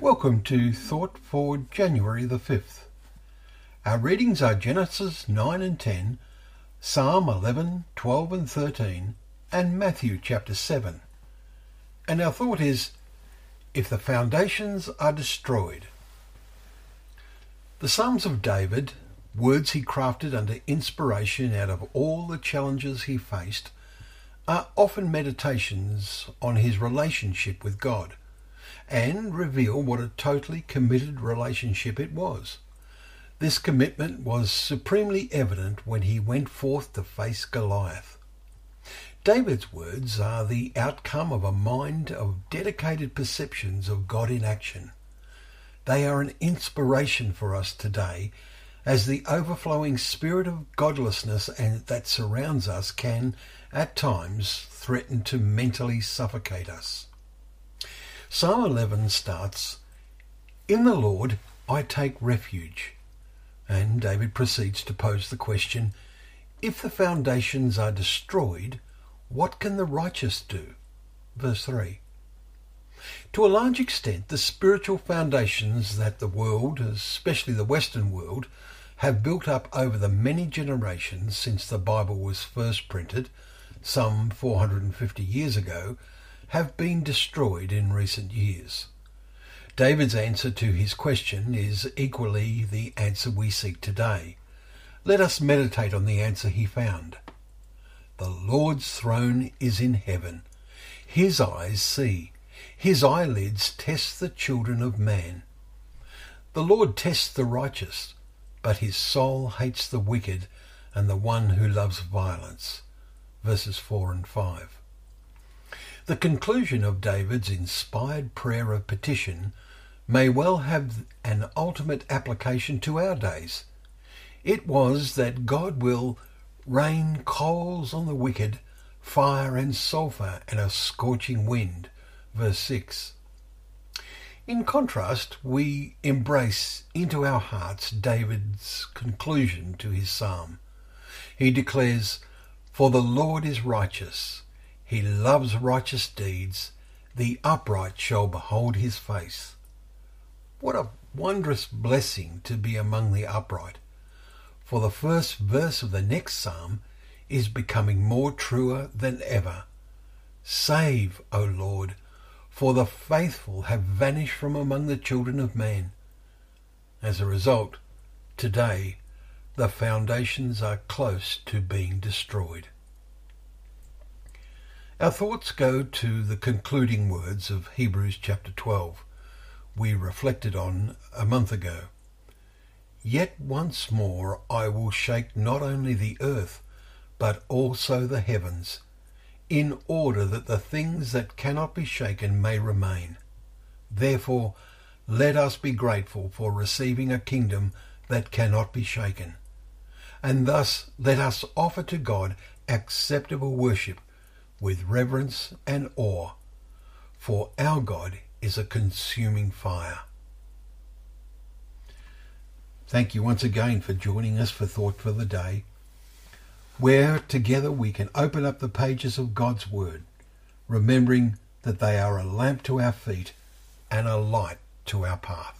Welcome to Thought for January the 5th. Our readings are Genesis 9 and 10, Psalm 11, 12 and 13, and Matthew chapter 7. And our thought is if the foundations are destroyed. The Psalms of David, words he crafted under inspiration out of all the challenges he faced, are often meditations on his relationship with God and reveal what a totally committed relationship it was. This commitment was supremely evident when he went forth to face Goliath. David's words are the outcome of a mind of dedicated perceptions of God in action. They are an inspiration for us today as the overflowing spirit of godlessness that surrounds us can, at times, threaten to mentally suffocate us. Psalm 11 starts, In the Lord I take refuge. And David proceeds to pose the question, If the foundations are destroyed, what can the righteous do? Verse 3. To a large extent, the spiritual foundations that the world, especially the Western world, have built up over the many generations since the Bible was first printed, some 450 years ago, have been destroyed in recent years. David's answer to his question is equally the answer we seek today. Let us meditate on the answer he found. The Lord's throne is in heaven. His eyes see. His eyelids test the children of man. The Lord tests the righteous, but his soul hates the wicked and the one who loves violence. Verses 4 and 5. The conclusion of David's inspired prayer of petition may well have an ultimate application to our days. It was that God will rain coals on the wicked, fire and sulphur and a scorching wind. Verse 6. In contrast, we embrace into our hearts David's conclusion to his psalm. He declares, For the Lord is righteous he loves righteous deeds. The upright shall behold his face. What a wondrous blessing to be among the upright. For the first verse of the next psalm is becoming more truer than ever. Save, O Lord, for the faithful have vanished from among the children of man. As a result, today the foundations are close to being destroyed. Our thoughts go to the concluding words of Hebrews chapter 12, we reflected on a month ago. Yet once more I will shake not only the earth, but also the heavens, in order that the things that cannot be shaken may remain. Therefore, let us be grateful for receiving a kingdom that cannot be shaken. And thus let us offer to God acceptable worship with reverence and awe, for our God is a consuming fire. Thank you once again for joining us for Thought for the Day, where together we can open up the pages of God's Word, remembering that they are a lamp to our feet and a light to our path.